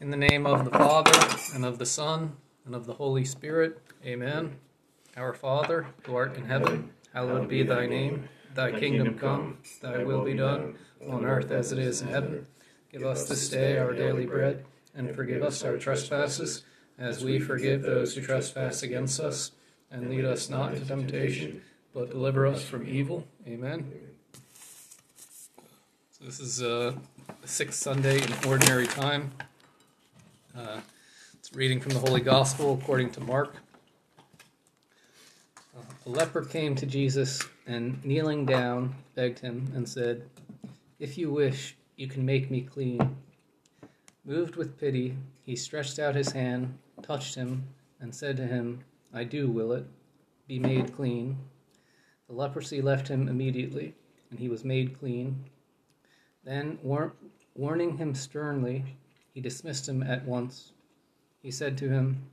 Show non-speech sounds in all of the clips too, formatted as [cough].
In the name of the Father, and of the Son, and of the Holy Spirit, amen. Our Father, who art in heaven, hallowed be thy name. Thy kingdom come, thy will be done, on earth as it is in heaven. Give us this day our daily bread, and forgive us our trespasses, as we forgive those who trespass against us. And lead us not into temptation, but deliver us from evil. Amen. So this is uh, the sixth Sunday in Ordinary Time. Uh, it's reading from the Holy Gospel according to Mark. Uh, a leper came to Jesus and, kneeling down, begged him and said, If you wish, you can make me clean. Moved with pity, he stretched out his hand, touched him, and said to him, I do will it. Be made clean. The leprosy left him immediately, and he was made clean. Then, war- warning him sternly, he dismissed him at once. He said to him,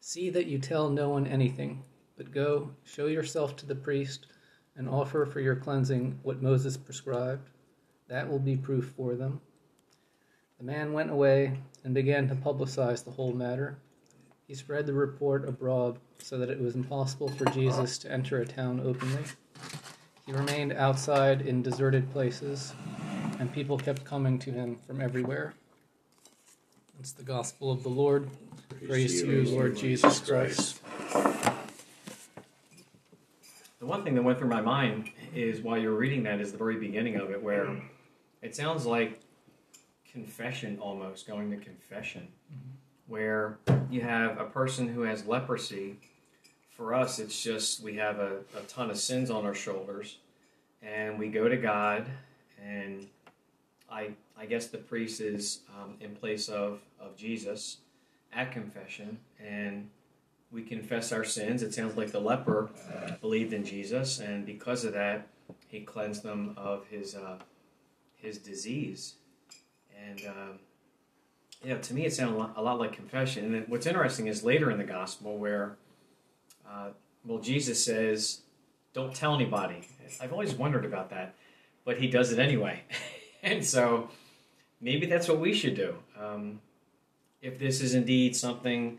See that you tell no one anything, but go, show yourself to the priest, and offer for your cleansing what Moses prescribed. That will be proof for them. The man went away and began to publicize the whole matter. He spread the report abroad so that it was impossible for Jesus to enter a town openly. He remained outside in deserted places, and people kept coming to him from everywhere. It's the gospel of the Lord. Praise, Praise to you, Lord, Lord Jesus Christ. The one thing that went through my mind is while you were reading that is the very beginning of it, where it sounds like confession almost, going to confession, mm-hmm. where you have a person who has leprosy. For us, it's just we have a, a ton of sins on our shoulders, and we go to God, and I I guess the priest is um, in place of, of Jesus at confession, and we confess our sins. It sounds like the leper believed in Jesus, and because of that, he cleansed them of his uh, his disease. And um, to me, it sounded a lot, a lot like confession. And what's interesting is later in the gospel where, uh, well, Jesus says, "Don't tell anybody." I've always wondered about that, but he does it anyway, [laughs] [laughs] and so maybe that's what we should do. Um, if this is indeed something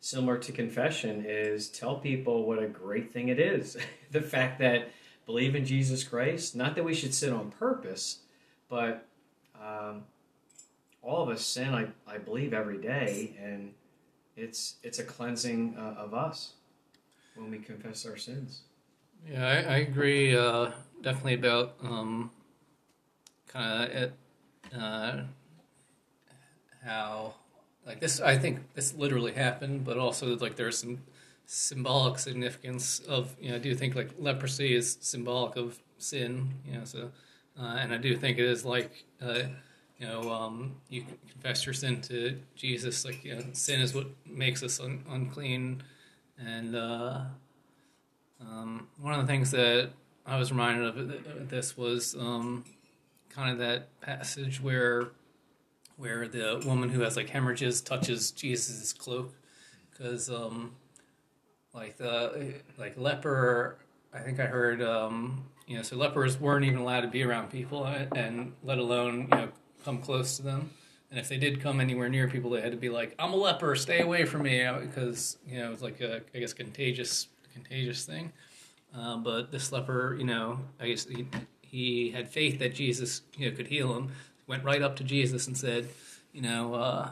similar to confession, is tell people what a great thing it is. [laughs] the fact that believe in Jesus Christ, not that we should sin on purpose, but um, all of us sin, I, I believe, every day, and it's it's a cleansing uh, of us when we confess our sins. Yeah, I, I agree uh, definitely about um, kind of uh, how like this i think this literally happened but also like there's some symbolic significance of you know i do think like leprosy is symbolic of sin you know so uh, and i do think it is like uh, you know um, you confess your sin to jesus like you know sin is what makes us un- unclean and uh, um, one of the things that i was reminded of this was um, kind of that passage where where the woman who has like hemorrhages touches Jesus' cloak. Because um like the like leper I think I heard um you know so lepers weren't even allowed to be around people uh, and let alone you know come close to them. And if they did come anywhere near people they had to be like I'm a leper stay away from me because you know it's like a I guess contagious contagious thing. Uh, but this leper you know I guess he, he had faith that Jesus you know, could heal him. Went right up to Jesus and said, you know, uh,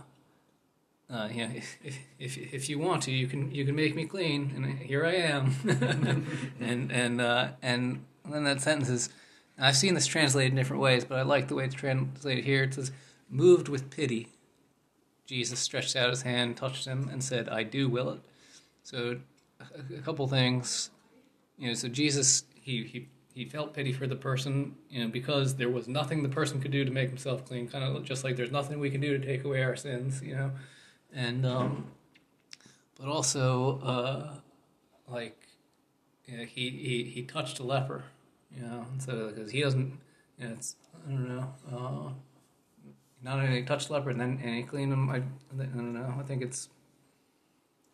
uh, if, [laughs] if, if you want to, you can you can make me clean, and here I am. [laughs] and and uh, and then that sentence is, I've seen this translated in different ways, but I like the way it's translated here. It says, "Moved with pity, Jesus stretched out his hand, touched him, and said, I do will it." So, a, a couple things, you know. So Jesus he he he felt pity for the person, you know, because there was nothing the person could do to make himself clean. Kind of just like there's nothing we can do to take away our sins, you know, and um, but also uh, like you know, he he he touched a leper, you know, so because he doesn't, you know, it's I don't know. Uh, not only touched leper and then and he cleaned him. I, I don't know. I think it's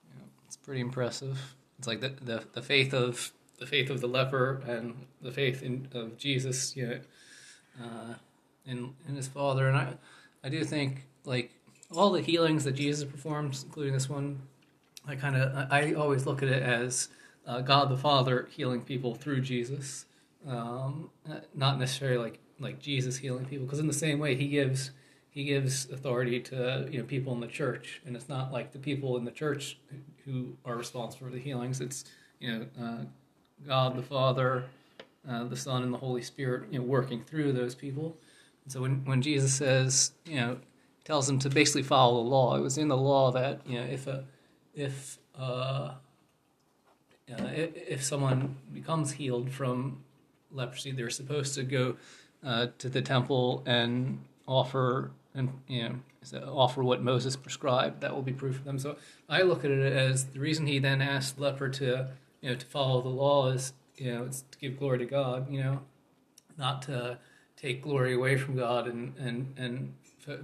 you know, it's pretty impressive. It's like the the, the faith of the faith of the leper and the faith in, of Jesus, you know, uh, in his Father. And I, I do think like all the healings that Jesus performs, including this one, I kind of I always look at it as uh, God the Father healing people through Jesus, um, not necessarily like like Jesus healing people, because in the same way He gives He gives authority to you know people in the church, and it's not like the people in the church who are responsible for the healings. It's you know uh, God the Father, uh, the Son, and the Holy Spirit you know working through those people. And so when when Jesus says you know tells them to basically follow the law, it was in the law that you know if a if uh, if someone becomes healed from leprosy, they're supposed to go uh, to the temple and offer and you know offer what Moses prescribed. That will be proof for them. So I look at it as the reason he then asked leper to you know to follow the law is you know it's to give glory to God. You know, not to take glory away from God and and and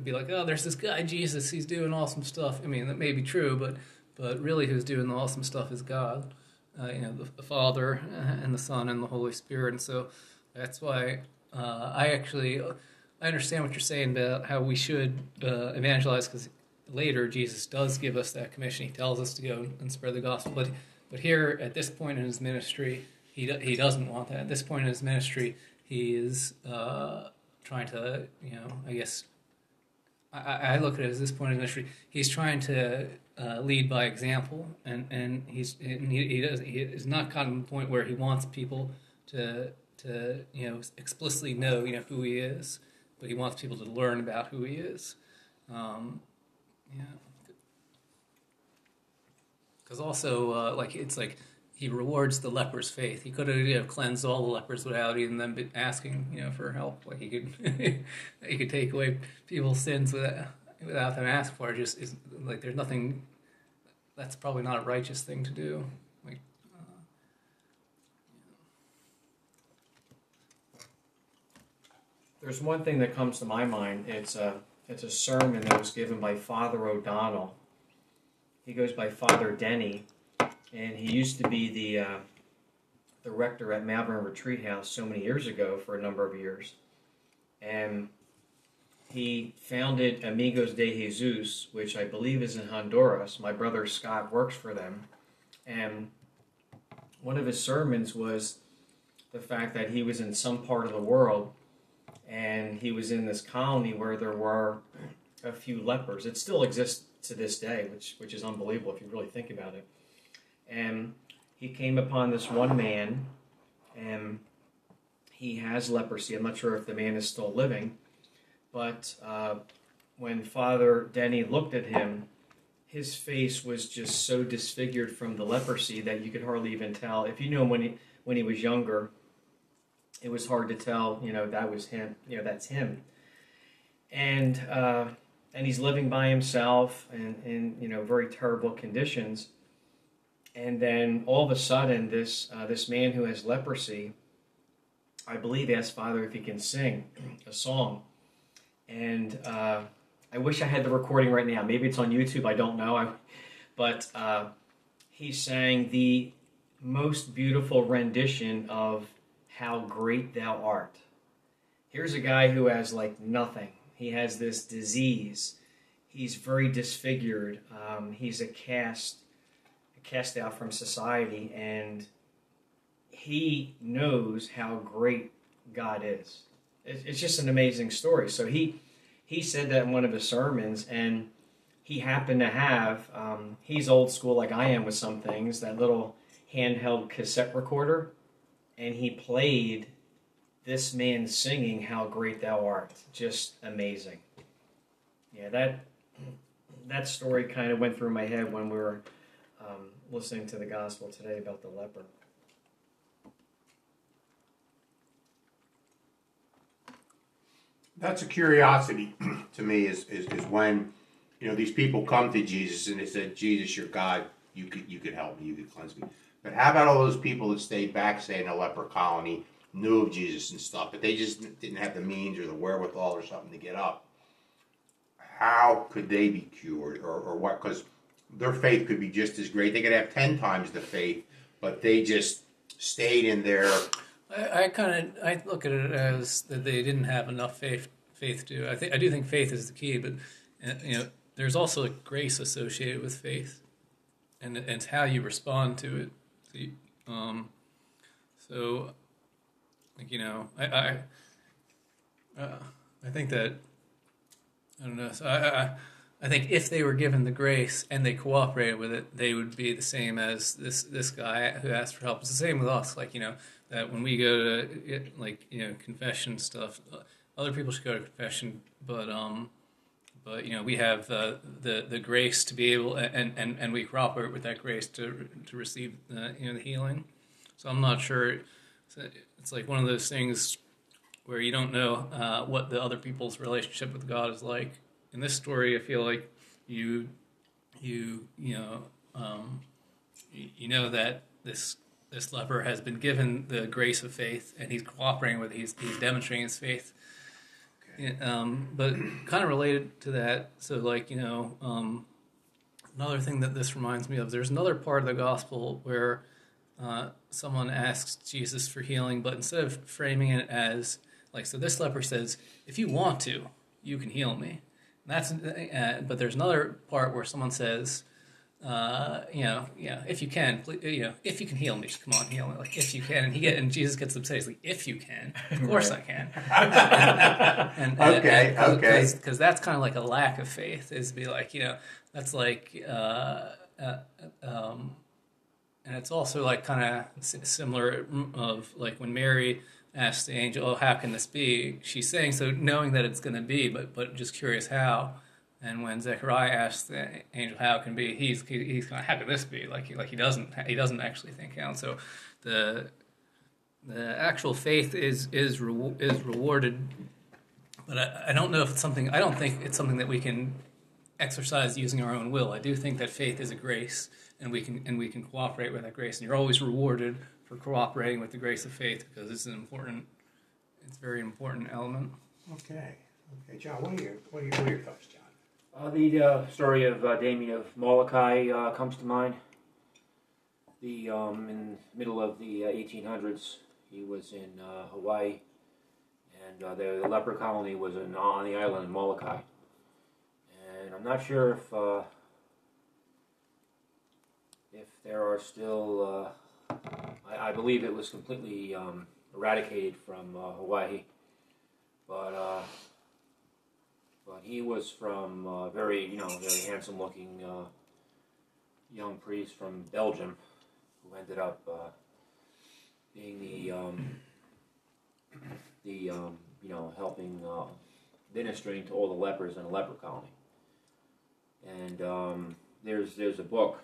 be like, oh, there's this guy Jesus, he's doing awesome stuff. I mean, that may be true, but but really, who's doing the awesome stuff is God. Uh, you know, the, the, Father and the Son and the Holy Spirit, and so that's why uh, I actually I understand what you're saying about how we should uh, evangelize because later Jesus does give us that commission. He tells us to go and spread the gospel, but but here at this point in his ministry, he he doesn't want that. At this point in his ministry, he is uh, trying to you know I guess I, I look at it as this point in ministry, He's trying to uh, lead by example, and and he's and he, he does he is not gotten to the point where he wants people to to you know explicitly know you know who he is, but he wants people to learn about who he is. Um, yeah, because also uh, like it's like he rewards the leper's faith. He could have you know, cleansed all the lepers without even them asking, you know, for help. Like he could, [laughs] he could take away people's sins without without them asking for it. Just is like there's nothing. That's probably not a righteous thing to do. Like. Uh, There's one thing that comes to my mind. It's a it's a sermon that was given by Father O'Donnell. He goes by Father Denny and he used to be the uh, the rector at Malvern Retreat House so many years ago for a number of years, and he founded Amigos de Jesus, which I believe is in Honduras. My brother Scott works for them, and one of his sermons was the fact that he was in some part of the world and he was in this colony where there were a few lepers. It still exists to this day, which which is unbelievable if you really think about it and he came upon this one man, and he has leprosy. I'm not sure if the man is still living, but uh, when Father Denny looked at him, his face was just so disfigured from the leprosy that you could hardly even tell. If you knew him when he when he was younger, it was hard to tell. You know that was him. You know that's him. And uh, and he's living by himself and in you know very terrible conditions and then all of a sudden, this uh, this man who has leprosy, I believe, asked Father if he can sing a song, and uh, I wish I had the recording right now. Maybe it's on YouTube. I don't know. I, but uh, he sang the most beautiful rendition of "How Great Thou Art." Here's a guy who has like nothing. He has this disease. He's very disfigured. Um, he's a cast a cast out from society, and he knows how great God is. It's just an amazing story. So he he said that in one of his sermons, and he happened to have um, he's old school like I am with some things that little handheld cassette recorder, and he played this man singing "How Great Thou Art." Just amazing. Yeah, that that story kind of went through my head when we were um, listening to the gospel today about the leper. That's a curiosity [clears throat] to me is, is, is when you know these people come to Jesus and they said, Jesus, you're God, you could you could help me, you could cleanse me. But how about all those people that stayed back, say in a leper colony, knew of Jesus and stuff, but they just didn't have the means or the wherewithal or something to get up? How could they be cured or, or what? Because their faith could be just as great. They could have ten times the faith, but they just stayed in their. I, I kind of I look at it as that they didn't have enough faith faith to. I think I do think faith is the key, but uh, you know there's also a grace associated with faith, and and it's how you respond to it. Um, so like you know, I I, uh, I think that I don't know. So I, I I think if they were given the grace and they cooperated with it, they would be the same as this this guy who asked for help. It's the same with us. Like you know that when we go to like you know confession stuff, uh, other people should go to confession, but um, but you know we have uh, the the grace to be able and and and we cooperate with that grace to to receive the, you know the healing. So I'm not sure. It's, like one of those things where you don't know uh, what the other people's relationship with God is like. In this story, I feel like you you you know um, you, know that this this leper has been given the grace of faith and he's cooperating with it. he's he's demonstrating his faith. Um, but kind of related to that, so like you know, um, another thing that this reminds me of, there's another part of the gospel where uh, someone asks Jesus for healing, but instead of framing it as like, so this leper says, "If you want to, you can heal me." And that's, uh, but there's another part where someone says, uh, you know, yeah, if you can, please, you know, if you can heal me, just come on, heal me, like if you can. And he get, and Jesus gets upset. He's like, if you can, of [laughs] course I can. [laughs] and, and, Okay, and, okay. because that's kind of like a lack of faith is be like, you know, that's like, uh, uh, um, and it's also like kind of similar mm, of like when Mary asks the angel, "Oh, how can this be?" She's saying so, knowing that it's going to be, but but just curious how. And when Zechariah asks the angel how it can be, he's he's kind of how can this be? Like he, like he doesn't he doesn't actually think out. So the the actual faith is is re- is rewarded, but I, I don't know if it's something. I don't think it's something that we can exercise using our own will. I do think that faith is a grace, and we can and we can cooperate with that grace. And you're always rewarded for cooperating with the grace of faith because it's an important, it's a very important element. Okay. Okay, John. What are your what are your, what are your thoughts, John? Uh, the uh, story of uh, Damien of Molokai uh, comes to mind. The um, in the middle of the uh, 1800s, he was in uh, Hawaii, and uh, the, the leper colony was in, on the island of Molokai. And I'm not sure if uh, if there are still. Uh, I, I believe it was completely um, eradicated from uh, Hawaii, but. Uh, but he was from uh, very, you know, very handsome-looking uh, young priest from Belgium, who ended up uh, being the, um, the, um, you know, helping ministering to all the lepers in a leper colony. And um, there's there's a book,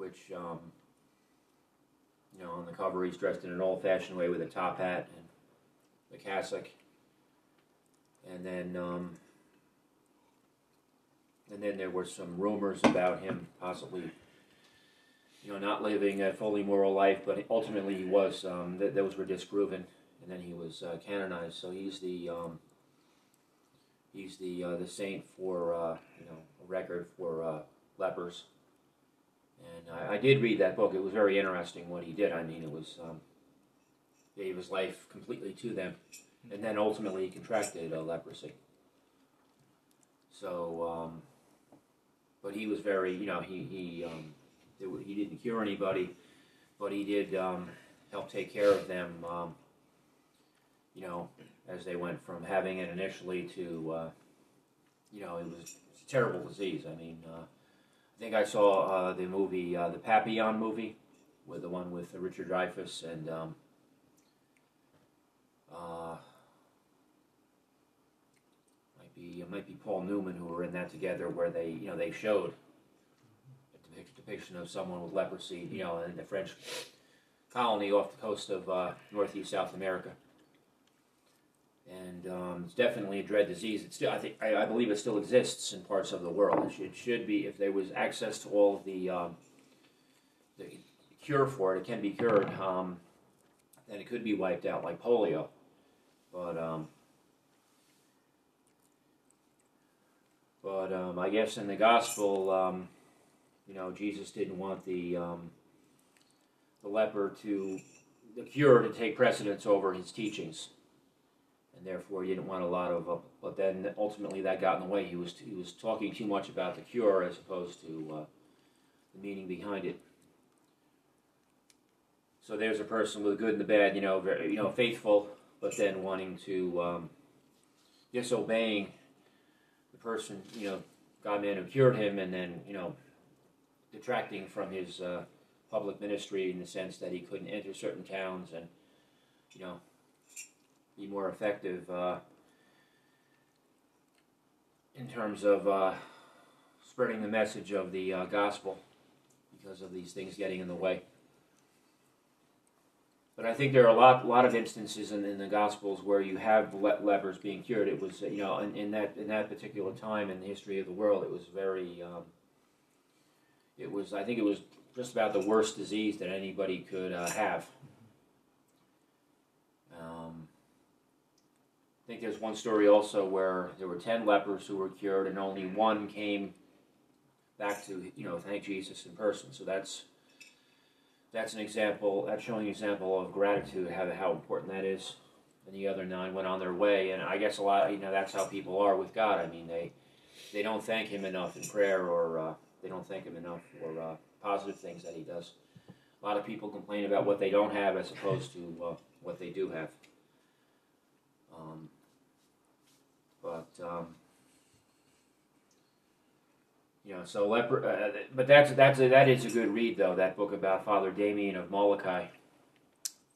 which, um, you know, on the cover he's dressed in an old-fashioned way with a top hat and the cassock, and then. Um, and then there were some rumors about him possibly, you know, not living a fully moral life, but ultimately he was. Um, th- those were disproven, and then he was uh, canonized. So he's the um, he's the uh, the saint for uh, you know a record for uh, lepers. And I, I did read that book. It was very interesting what he did. I mean, it was um, gave his life completely to them, and then ultimately he contracted uh, leprosy. So, um, but he was very, you know, he he um, wa- he didn't cure anybody, but he did um, help take care of them. Um, you know, as they went from having it initially to, uh, you know, it was a terrible disease. I mean, uh, think I saw uh, the movie, uh, the Papillon movie, with the one with Richard Dreyfuss and. Um, uh, might be it might be Paul Newman who were in that together, where they you know they showed a depiction of someone with leprosy, you know, in the French colony off the coast of uh, northeast South America. And um, it's definitely a dread disease. Still, I think, I, I believe it still exists in parts of the world. It should, should be if there was access to all of the um, the cure for it. It can be cured. Um, then it could be wiped out like polio. But um, But um, I guess in the gospel, um, you know, Jesus didn't want the um, the leper to the cure to take precedence over his teachings, and therefore he didn't want a lot of. Uh, but then ultimately that got in the way. He was he was talking too much about the cure as opposed to uh, the meaning behind it. So there's a person with the good and the bad, you know, very, you know, faithful, but then wanting to um, disobeying the person, you know, God man who cured him, and then you know, detracting from his uh, public ministry in the sense that he couldn't enter certain towns and you know be more effective uh, in terms of uh, spreading the message of the uh, gospel because of these things getting in the way. But I think there are a lot, lot of instances in, in the Gospels where you have le- lepers being cured. It was, you know, in, in, that in that particular time in the history of the world, it was very. Um, it was, I think, it was just about the worst disease that anybody could uh, have. Um, I think there's one story also where there were ten lepers who were cured, and only one came back to, you know, thank Jesus in person. So that's that's an example. That's showing an example of gratitude, how how important that is. And the other nine went on their way, and I guess a lot, you know, that's how people are with God. I mean, they they don't thank Him enough in prayer, or uh, they don't thank Him enough for uh, positive things that He does. A lot of people complain about what they don't have as opposed to uh, what they do have. Um, but um, you know, so leper. Uh, but that's that's a, that is a good read though. That book about Father Damien of Molokai.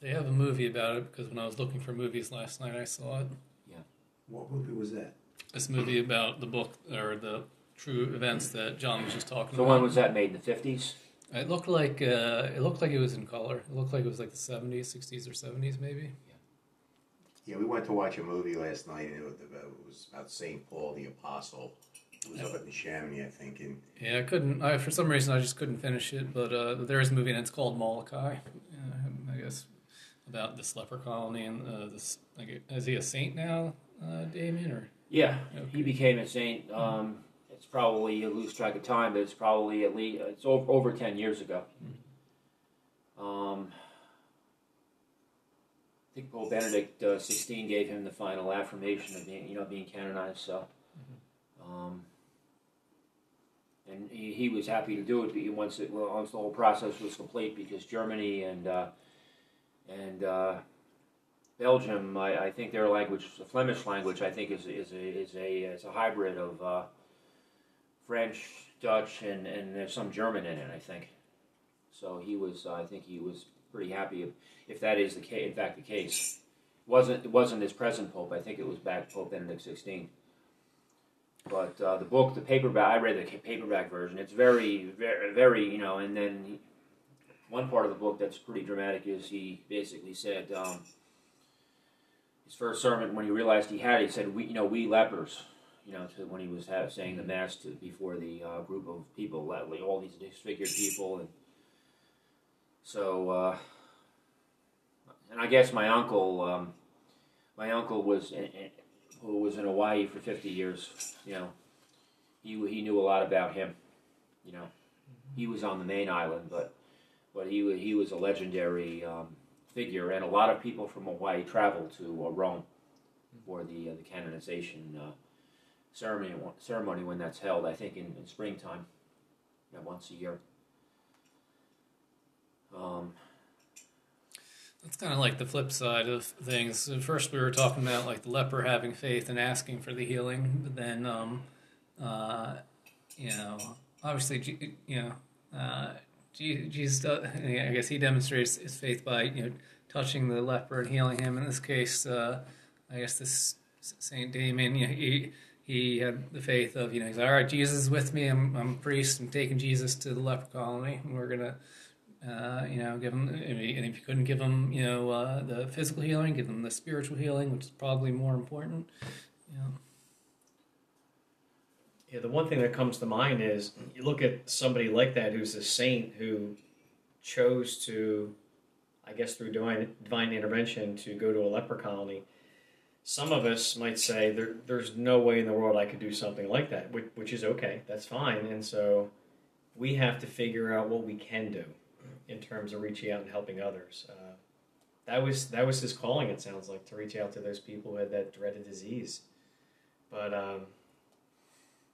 They have a movie about it because when I was looking for movies last night, I saw it. Yeah. What movie was that? This movie about the book or the true events that John was just talking So about. when was that made? In the fifties. It looked like uh, it looked like it was in color. It looked like it was like the seventies, sixties, or seventies, maybe. Yeah, we went to watch a movie last night, and it was about, it was about Saint Paul the Apostle. It was up at the Chamonix, I think, and Yeah, I couldn't. I, for some reason, I just couldn't finish it. But uh, there is a movie, and it's called Molokai. Uh, I guess about this leper colony and uh, this. Like, is he a saint now, uh, Damien? Or Yeah, Okay. he became a saint. Um, it's probably you lose track of time, but it's probably at least it's over, over ten years ago. Um, I think Pope Benedict uh, sixteen gave him the final affirmation of being, you know, being canonized. So, um, and he, he was happy to do it but once it well, once the whole process was complete because Germany and uh, and uh, Belgium, I, I think their language, the Flemish language, I think is is a is a is a hybrid of uh, French, Dutch, and and there's some German in it. I think. So he was, uh, I think he was pretty happy if, if that is the case. In fact, the case it wasn't it wasn't his present pope. I think it was back Pope Benedict XVI. But uh, the book, the paperback, I read the paperback version. It's very, very, very, you know. And then he, one part of the book that's pretty dramatic is he basically said. Um, his first sermon when he realized he had it, he said, "We, you know, we lepers." You know, to when he was ha saying the mass to before the uh, group of people, all these disfigured people, and so, uh, and I guess my uncle, um, my uncle was in, in, who was in Hawaii for fifty years. You know, he he knew a lot about him. You know, he was on the main island, but but he he was a legendary. Um, figure, and a lot of people from Hawaii travel to uh, Rome for the uh, the canonization uh, ceremony ceremony when that's held. I think in, in springtime, you know, once a year. Um, It's kind of like the flip side of things. First, we were talking about like the leper having faith and asking for the healing, but then, um, uh, you know, obviously, you know, uh, Jesus, does, I guess he demonstrates his faith by you know touching the leper and healing him. In this case, uh, I guess this Saint Damien, you know, he he had the faith of you know he's all right, Jesus is with me. I'm I'm a priest. I'm taking Jesus to the leper colony, and we're gonna uh, you know, give them, and if you couldn't give them, you know, uh, the physical healing, give them the spiritual healing, which is probably more important. You know, Yeah, the one thing that comes to mind is you look at somebody like that who's a saint who chose to, I guess through divine, divine intervention, to go to a leper colony. Some of us might say there, there's no way in the world I could do something like that, which, which is okay, that's fine. And so we have to figure out what we can do in terms of reaching out and helping others. Uh, that was that was his calling. It sounds like to reach out to those people who had that dreaded disease. But um,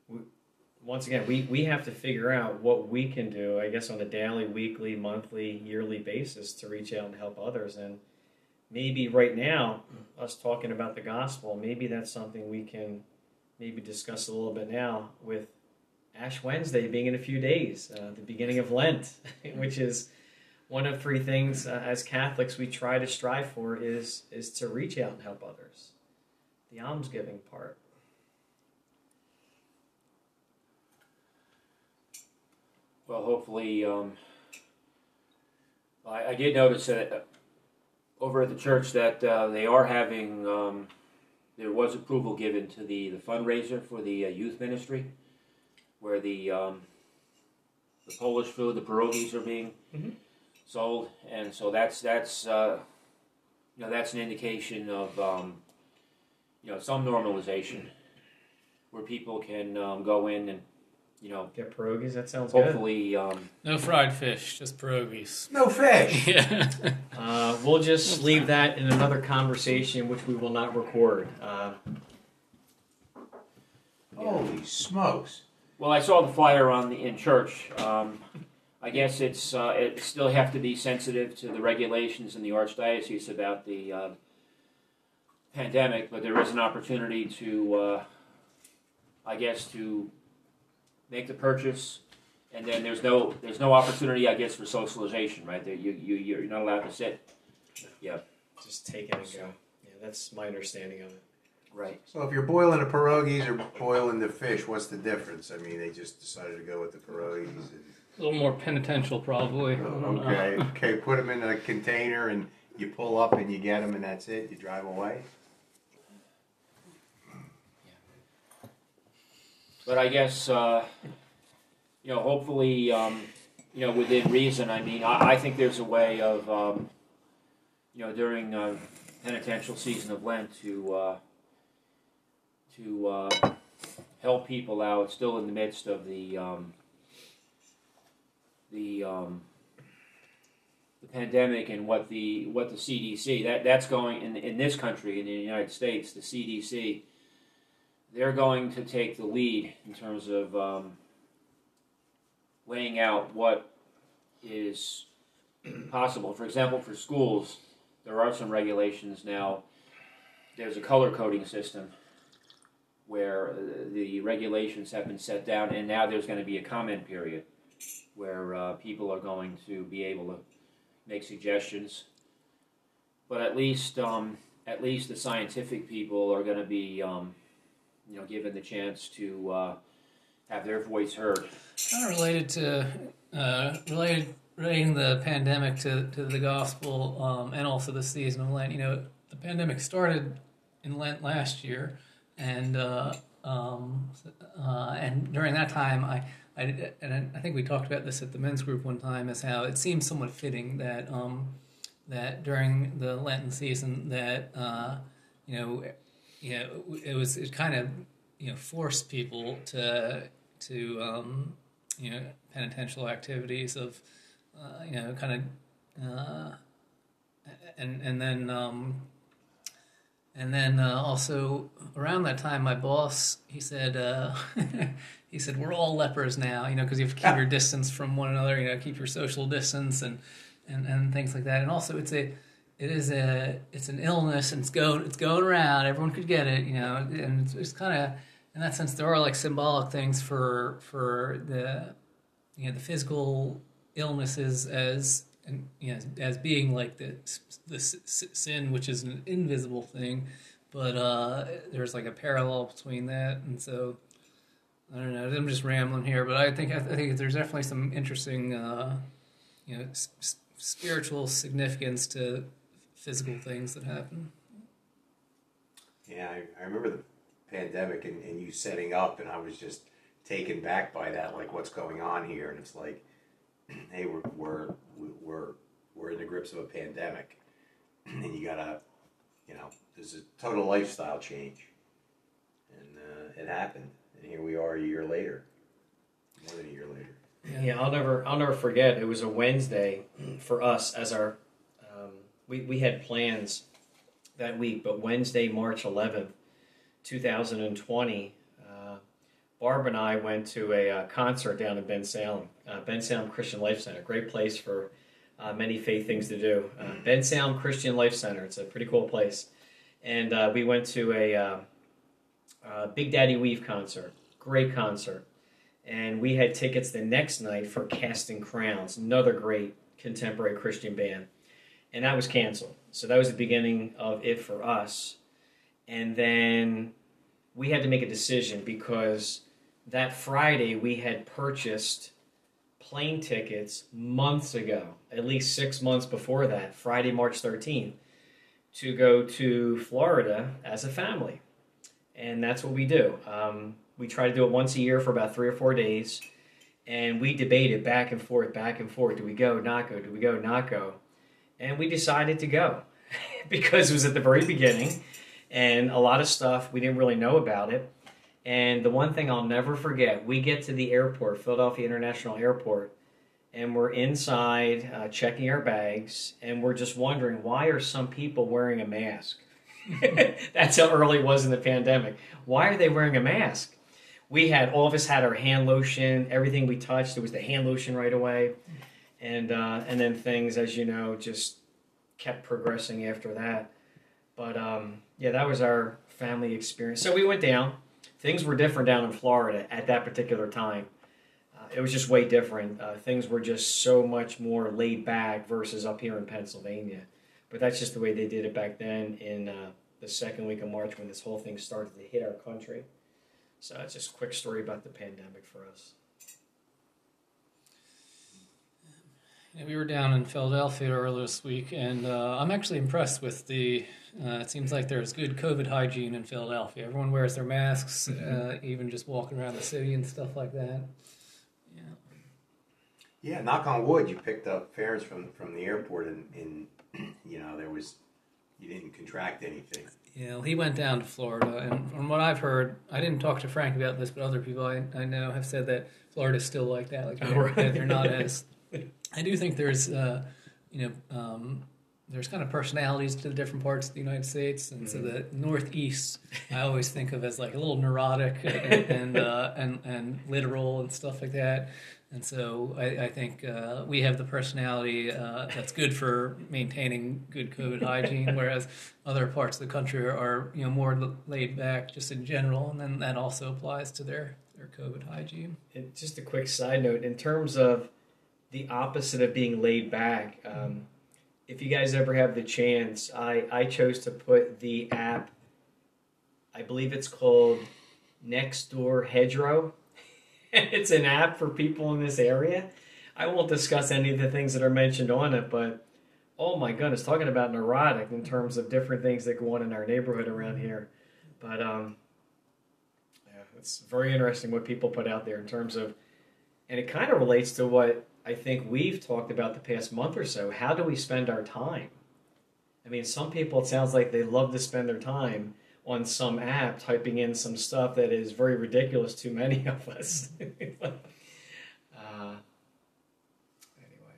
we, once again, we we have to figure out what we can do. I guess on a daily, weekly, monthly, yearly basis to reach out and help others. And maybe right now, us talking about the gospel, maybe that's something we can maybe discuss a little bit now with Ash Wednesday being in a few days, uh, the beginning of Lent, [laughs] which is one of three things uh, as Catholics we try to strive for is is to reach out and help others. The almsgiving part. Well, hopefully, um, I, I did notice that uh, over at the church that uh, they are having. Um, there was approval given to the, the fundraiser for the uh, youth ministry, where the um, the Polish food, the pierogies, are being Mhm. Sold, and so that's that's uh, you know that's an indication of um, you know some normalization, where people can um, go in and you know Get pierogies. That sounds good. hopefully um, No fried fish, just pierogies. No fish. [laughs] Yeah. Uh, we'll just leave that in another conversation, which we will not record. Uh, Holy smokes! Well, I saw the flyer on the in church. Um, I guess it's uh, it still have to be sensitive to the regulations in the archdiocese about the uh, pandemic, but there is an opportunity to, uh, I guess, to make the purchase, and then there's no there's no opportunity, I guess, for socialization, right? There, you you you're not allowed to sit. Yeah. Just take it and go. Yeah, that's my understanding of it. Right. So if you're boiling the pierogies or boiling the fish, what's the difference? I mean, they just decided to go with the pierogies. And, A little more penitential, probably. okay, okay, put them in a container and you pull up and you get them and that's it. You drive away. But I guess, uh, you know, hopefully, um, you know, within reason. I mean, I, I think there's a way of, um, you know, during uh, penitential season of Lent to uh, to uh, help people out, still in the midst of the um, the um, the pandemic and what the what the CDC that that's going in in this country in the United States, the CDC they're going to take the lead in terms of um, laying out what is possible. For example, for schools, there are some regulations now. There's a color coding system where uh, the regulations have been set down, and now there's going to be a comment period where uh, people are going to be able to make suggestions. But at least, um, at least the scientific people are going to be um, you know, given the chance to uh, have their voice heard. Kind of related to uh, related relating the pandemic to, to the gospel um, and also the season of Lent. You know, the pandemic started in Lent last year, and uh, um, uh, and during that time, I. I, and I think we talked about this at the men's group one time, as how it seems somewhat fitting that um, that during the Lenten season that uh, you know you know, it was it kind of you know forced people to to um, you know penitential activities of uh, you know kind of uh, and and then um, and then uh, also around that time my boss he said uh, [laughs] he said we're all lepers now you know because you have to keep your distance from one another you know keep your social distance and and, and things like that. And also it's a it is a it's an illness and it's going it's going around. Everyone could get it you know and it's, it's kind of in that sense there are like symbolic things for for the you know the physical illnesses as and you know as being like the the sin which is an invisible thing. But uh there's like a parallel between that. And so I don't know I'm just rambling here but I think I think there's definitely some interesting uh you know s- spiritual significance to physical things that happen. Yeah, I, I remember the pandemic and, and you setting up, and I was just taken back by that. Like, what's going on here? And it's like, [clears throat] hey, we're we're we're we're in the grips of a pandemic, [clears throat] and you gotta, you know, there's a total lifestyle change, and uh, it happened, and here we are a year later, more than a year later. Yeah. I'll never I'll never forget. It was a Wednesday for us as our um, we, we had plans that week, but Wednesday, March 11th, 2020, uh, Barb and I went to a uh, concert down in Bensalem, uh, Bensalem Christian Life Center. Great place for uh, many faith things to do. Uh, Bensalem Christian Life Center. It's a pretty cool place. And we went to a uh, Big Daddy Weave concert. Great concert. And we had tickets the next night for Casting Crowns, another great contemporary Christian band. And that was canceled. So that was the beginning of it for us. And then we had to make a decision because that Friday we had purchased plane tickets months ago, at least six months before that, Friday, March 13th, to go to Florida as a family. And that's what we do. Um, we try to do it once a year for about three or four days. And we debated back and forth, back and forth. Do we go, not go? Do we go, not go? And we decided to go [laughs] because it was at the very beginning and a lot of stuff we didn't really know about it. And the one thing I'll never forget, we get to the airport, Philadelphia International Airport, and we're inside uh, checking our bags, and we're just wondering why are some people wearing a mask? [laughs] That's how early it was in the pandemic. Why are they wearing a mask? We had all of us had our hand lotion, everything we touched, it was the hand lotion right away, and uh, and then things, as you know, just kept progressing after that. But um, yeah, that was our family experience. So we went down. Things were different down in Florida at that particular time. Uh, it was just way different. Uh, things were just so much more laid back versus up here in Pennsylvania. But that's just the way they did it back then in uh, the second week of March when this whole thing started to hit our country. So it's just a quick story about the pandemic for us. Yeah, we were down in Philadelphia earlier this week, and uh, I'm actually impressed with the. Uh, it seems like there's good COVID hygiene in Philadelphia. Everyone wears their masks, uh, even just walking around the city and stuff like that. Yeah. Yeah, knock on wood, you picked up fares from from the airport, and, and [clears throat] you know there was you didn't contract anything. Yeah, well, he went down to Florida, and from what I've heard, I didn't talk to Frank about this, but other people I, I know have said that Florida's still like that. Like they're, right. they're not [laughs] as. I do think there's, uh, you know, um, there's kind of personalities to the different parts of the United States, and so the Northeast I always think of as like a little neurotic and and, uh, and and literal and stuff like that. And so I, I think uh, we have the personality uh, that's good for maintaining good COVID [laughs] hygiene, whereas other parts of the country are, you know more laid back just in general, and then that also applies to their their COVID hygiene. And just a quick side note in terms of the opposite of being laid back, um, if you guys ever have the chance, I, I chose to put the app, I believe it's called Nextdoor Hedgerow. [laughs] it's an app for people in this area. I won't discuss any of the things that are mentioned on it, but oh my goodness, talking about neurotic in terms of different things that go on in our neighborhood around here. But um, yeah, it's very interesting what people put out there in terms of, and it kind of relates to what I think we've talked about the past month or so. How do we spend our time? I mean, some people, it sounds like they love to spend their time on some app typing in some stuff that is very ridiculous to many [laughs] of us. uh, anyway.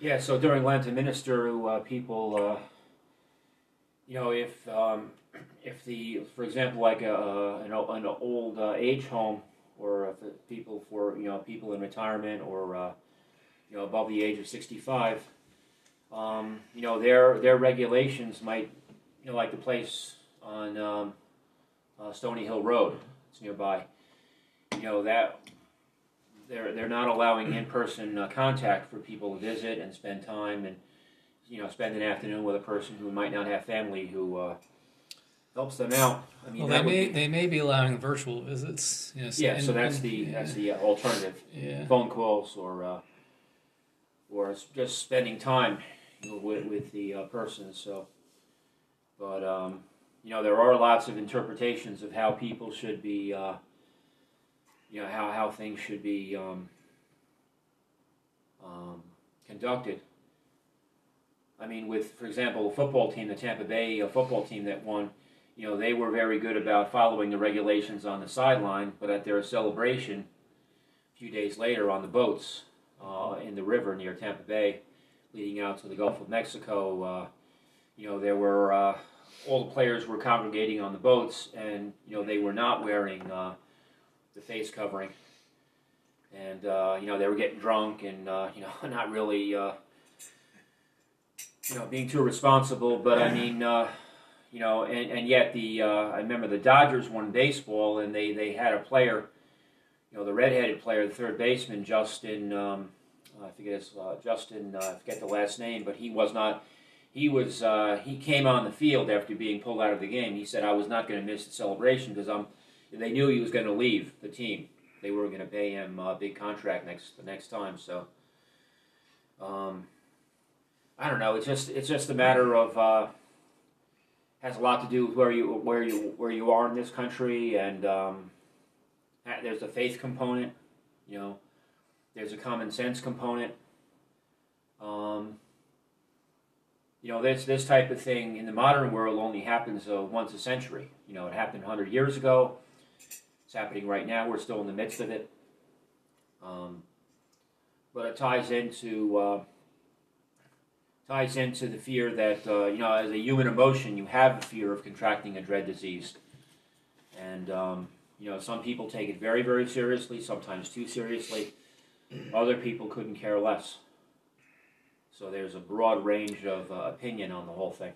Yeah, so during Lent, to minister to uh, people, uh, you know, if um, if the, for example, like a, an, an old uh, age home, or people for you know people in retirement or uh, you know above the age of sixty five, um, you know their their regulations might, you know, like the place on um, uh, Stony Hill Road, it's nearby. You know that they're they're not allowing in person uh, contact for people to visit and spend time and you know spend an afternoon with a person who might not have family who uh, helps them out. I mean, Well, they may be- they may be allowing virtual visits. You know, yeah. So that's the yeah, that's the uh, alternative. yeah. Phone calls or uh, or just spending time with with the uh, person. So, but um, you know there are lots of interpretations of how people should be. Uh, you know how, how things should be um, um, conducted. I mean, with for example, a football team, the Tampa Bay football team that won, you know, they were very good about following the regulations on the sideline, but at their celebration, a few days later on the boats, uh, in the river near Tampa Bay, leading out to the Gulf of Mexico. Uh, you know, there were uh, all the players were congregating on the boats, and you know they were not wearing uh, the face covering, and uh, you know they were getting drunk and uh, you know [laughs] not really you know being too responsible. But I mean, you know, and, and yet the I remember the Dodgers won baseball, and they they had a player, you know, the redheaded player, the third baseman, Justin. Um, I forget his uh, Justin. Uh, I forget the last name, but he was not. He was. Uh, he came on the field after being pulled out of the game. He said, "I was not going to miss the celebration because I'm." They knew he was going to leave the team. They were going to pay him a big contract next the next time. So, um, I don't know. It's just it's just a matter of uh, has a lot to do with where you where you where you are in this country, and um, there's a faith component. You know, there's a common sense component. Um, you know, this this type of thing in the modern world only happens uh, once a century. You know, it happened 100 years ago. It's happening right now. We're still in the midst of it. Um, but it ties into uh, ties into the fear that uh, you know, as a human emotion, you have the fear of contracting a dread disease, and um, you know, some people take it very, very seriously. Sometimes too seriously. Other people couldn't care less. So there's a broad range of uh, opinion on the whole thing.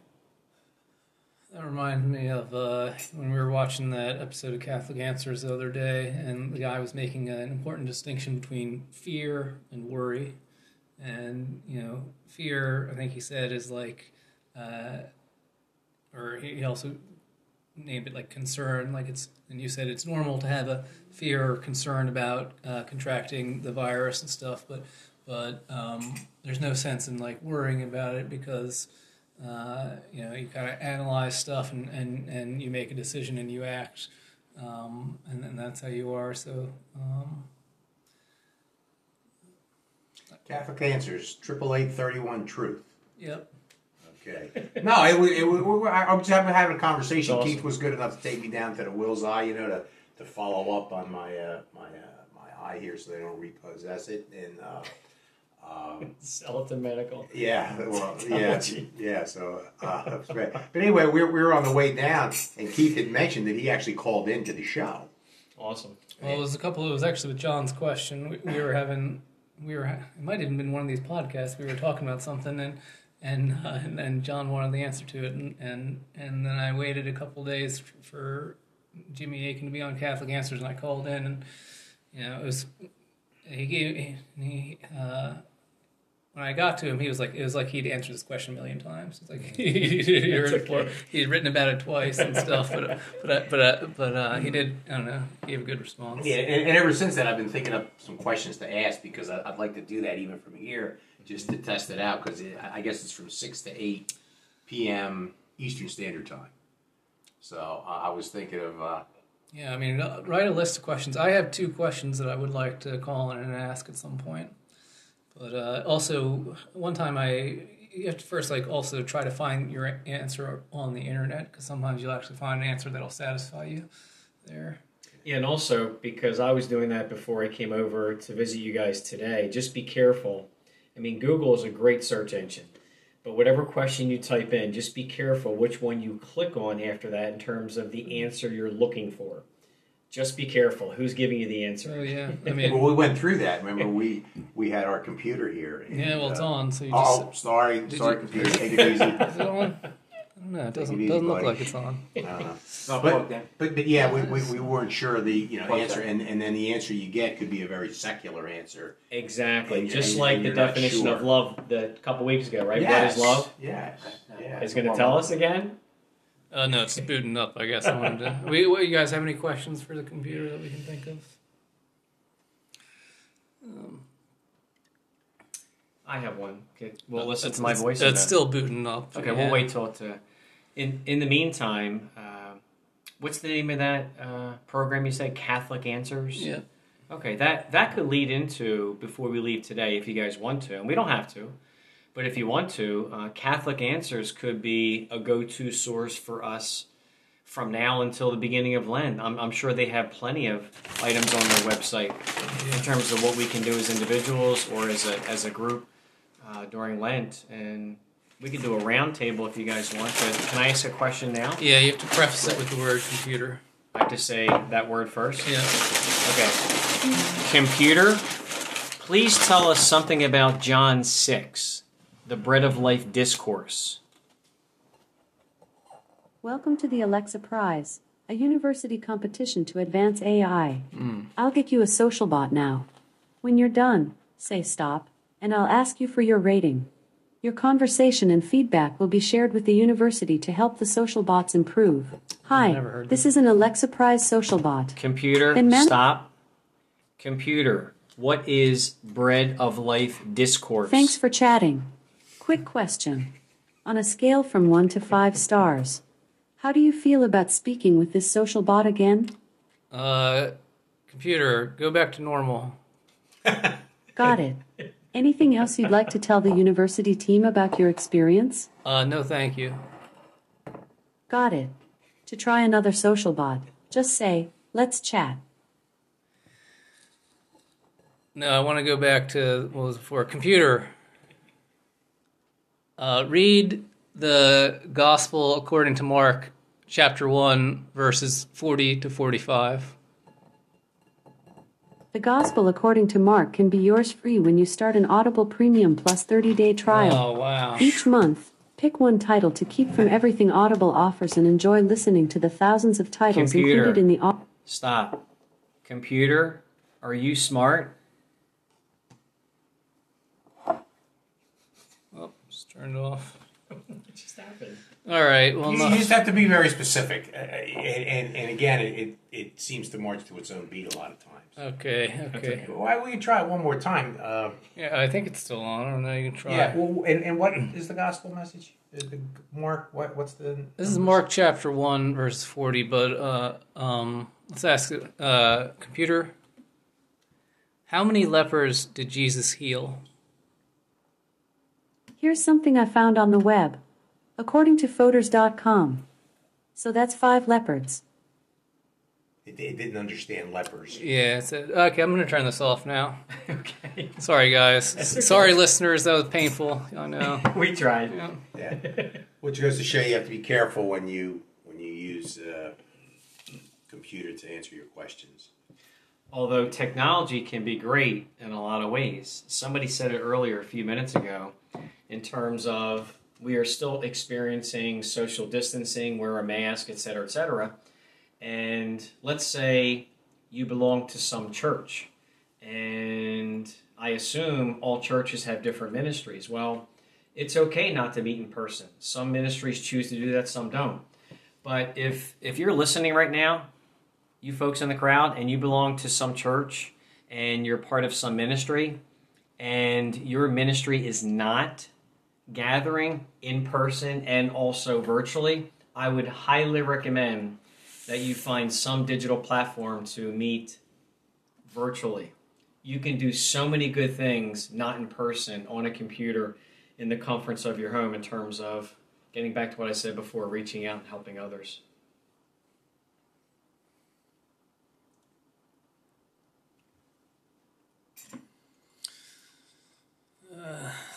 That reminds me of uh, when we were watching that episode of Catholic Answers the other day, and the guy was making an important distinction between fear and worry. And, you know, fear, I think he said, is like, uh, or he also named it like concern, like it's, and you said it's normal to have a fear or concern about uh, contracting the virus and stuff, but, but um, there's no sense in like worrying about it because uh, you know, you kind of analyze stuff and, and, and you make a decision and you act, um, and, and that's how you are. So, um, Catholic Answers, triple eight thirty one truth. yep. Okay. No, it, was- it, was- I was having, having a conversation. Awesome. Keith was good enough to take me down to the Wills Eye, you know, to, to follow up on my uh, my uh, my eye here, so they don't repossess it. And uh, um, [laughs] Skeleton medical. yeah, well, [laughs] yeah, yeah. So uh. But anyway, we were, we were on the way down, and Keith had mentioned that he actually called into the show. Awesome. Well, it was a couple. It was actually with John's question. We, we were having, we were. It might have even been one of these podcasts. We were talking about something, and and uh, and, and John wanted the answer to it, and and and then I waited a couple days for Jimmy Akin to be on Catholic Answers, and I called in, and you know it was he gave he. he uh, when I got to him, he was like, it was like he'd answered this question a million times. It's like [laughs] he heard it before, he'd written about it twice and stuff, but uh, but uh, but uh, but uh, he did. I don't know. He gave a good response. Yeah, and, and ever since then, I've been thinking up some questions to ask because I, I'd like to do that even from here, just to test it out. Because I guess it's from six to eight p.m. Eastern Standard Time. So uh, I was thinking of uh, Yeah, I mean, uh, write a list of questions. I have two questions that I would like to call in and ask at some point. But uh, also, one time I you have to first like also try to find your answer on the internet because sometimes you'll actually find an answer that'll satisfy you there. Yeah, and also because I was doing that before I came over to visit you guys today, just be careful. I mean, Google is a great search engine, but whatever question you type in, just be careful which one you click on after that in terms of the answer you're looking for. Just be careful who's giving you the answer. Oh yeah, I [laughs] mean, well, we went through that. Remember, we we had our computer here. and, yeah, well, it's uh, on, so you just. Oh, sorry, sorry, you- computer. [laughs] Take it easy. Is it on? I. It doesn't easy, doesn't look like it's on. I don't know. Not But- But but yeah, we, we, we weren't sure the you know What's answer, and, and then the answer you get could be a very secular answer. Exactly, And- just and- like and the definition sure. of love the a couple weeks ago, right? Yes. What is love? Yes. Yeah. Is going to tell us again. Uh, no, it's booting up. I guess I wanted to. [laughs] We, what, you guys have any questions for the computer that we can think of? Um, I have one. Okay, well, uh, listen it's- to my voice. It's still booting up. Okay, Yeah. we'll wait till it. Uh, in in the meantime, uh, what's the name of that uh, program you said? Catholic Answers. Yeah. Okay, that that could lead into before we leave today, if you guys want to, and we don't have to, but if you want to, uh, Catholic Answers could be a go-to source for us from now until the beginning of Lent. I'm, I'm sure they have plenty of items on their website in terms of what we can do as individuals or as a, as a group uh, during Lent. And we could do a round table if you guys want. But can I ask a question now? Yeah, you have to preface it with the word computer. I have to say that word first. Yeah. Okay. Computer, please tell us something about John 6, the Bread of Life Discourse. Welcome to the Alexa Prize, a university competition to advance AI. Hmm. I'll get you a social bot now. When you're done, say stop, and I'll ask you for your rating. Your conversation and feedback will be shared with the university to help the social bots improve. Hi, this is an Alexa Prize social bot. Computer, man- stop. Computer, what is Bread of Life Discourse? Thanks for chatting. Quick question. On a scale from 1 to 5 stars, how do you feel about speaking with this social bot again? Uh, computer, go back to normal. Got it. [laughs] Anything else you'd like to tell the university team about your experience? Uh, no, thank you. Got it. To try another social bot, just say, let's chat. No, I want to go back to what was before? Computer. Uh, read the Gospel according to Mark, chapter 1, verses 40 to 45. The Gospel according to Mark can be yours free when you start an Audible Premium Plus 30 day trial. Oh, wow. Each month, pick one title to keep from everything Audible offers and enjoy listening to the thousands of titles Computer. included in the au- Stop. Computer, are you smart? Oh, just turned off. What just happened? All right, well, You, no. you just have to be very specific, uh, and, and, and again, it, it, it seems to march to its own beat a lot of times. Okay, okay. Why will you try it one more time? Uh, Yeah, I think it's still on. I don't know. You can try. yeah. Well, and, and what is the gospel message? The, the Mark. What what's the? This is Mark chapter 1, verse 40, but uh, um, let's ask uh, computer. How many lepers did Jesus heal? Here's something I found on the web. According to Foters.com. So that's five leopards. It, it didn't understand lepers. Yeah, it's a, okay, I'm going to turn this off now. [laughs] Okay. Sorry, guys. Sorry, listeners. That was painful. I know. [laughs] We tried. Yeah. Yeah. Which goes to show you have to be careful when you when you use uh, computer to answer your questions. Although technology can be great in a lot of ways. Somebody said it earlier a few minutes ago in terms of we are still experiencing social distancing, wear a mask, et cetera, et cetera. And let's say you belong to some church, and I assume all churches have different ministries. Well, it's okay not to meet in person. Some ministries choose to do that, some don't. But if if you're listening right now you folks in the crowd and you belong to some church and you're part of some ministry and your ministry is not gathering in person and also virtually, I would highly recommend that you find some digital platform to meet virtually. You can do so many good things not in person on a computer in the comforts of your home in terms of getting back to what I said before, reaching out and helping others.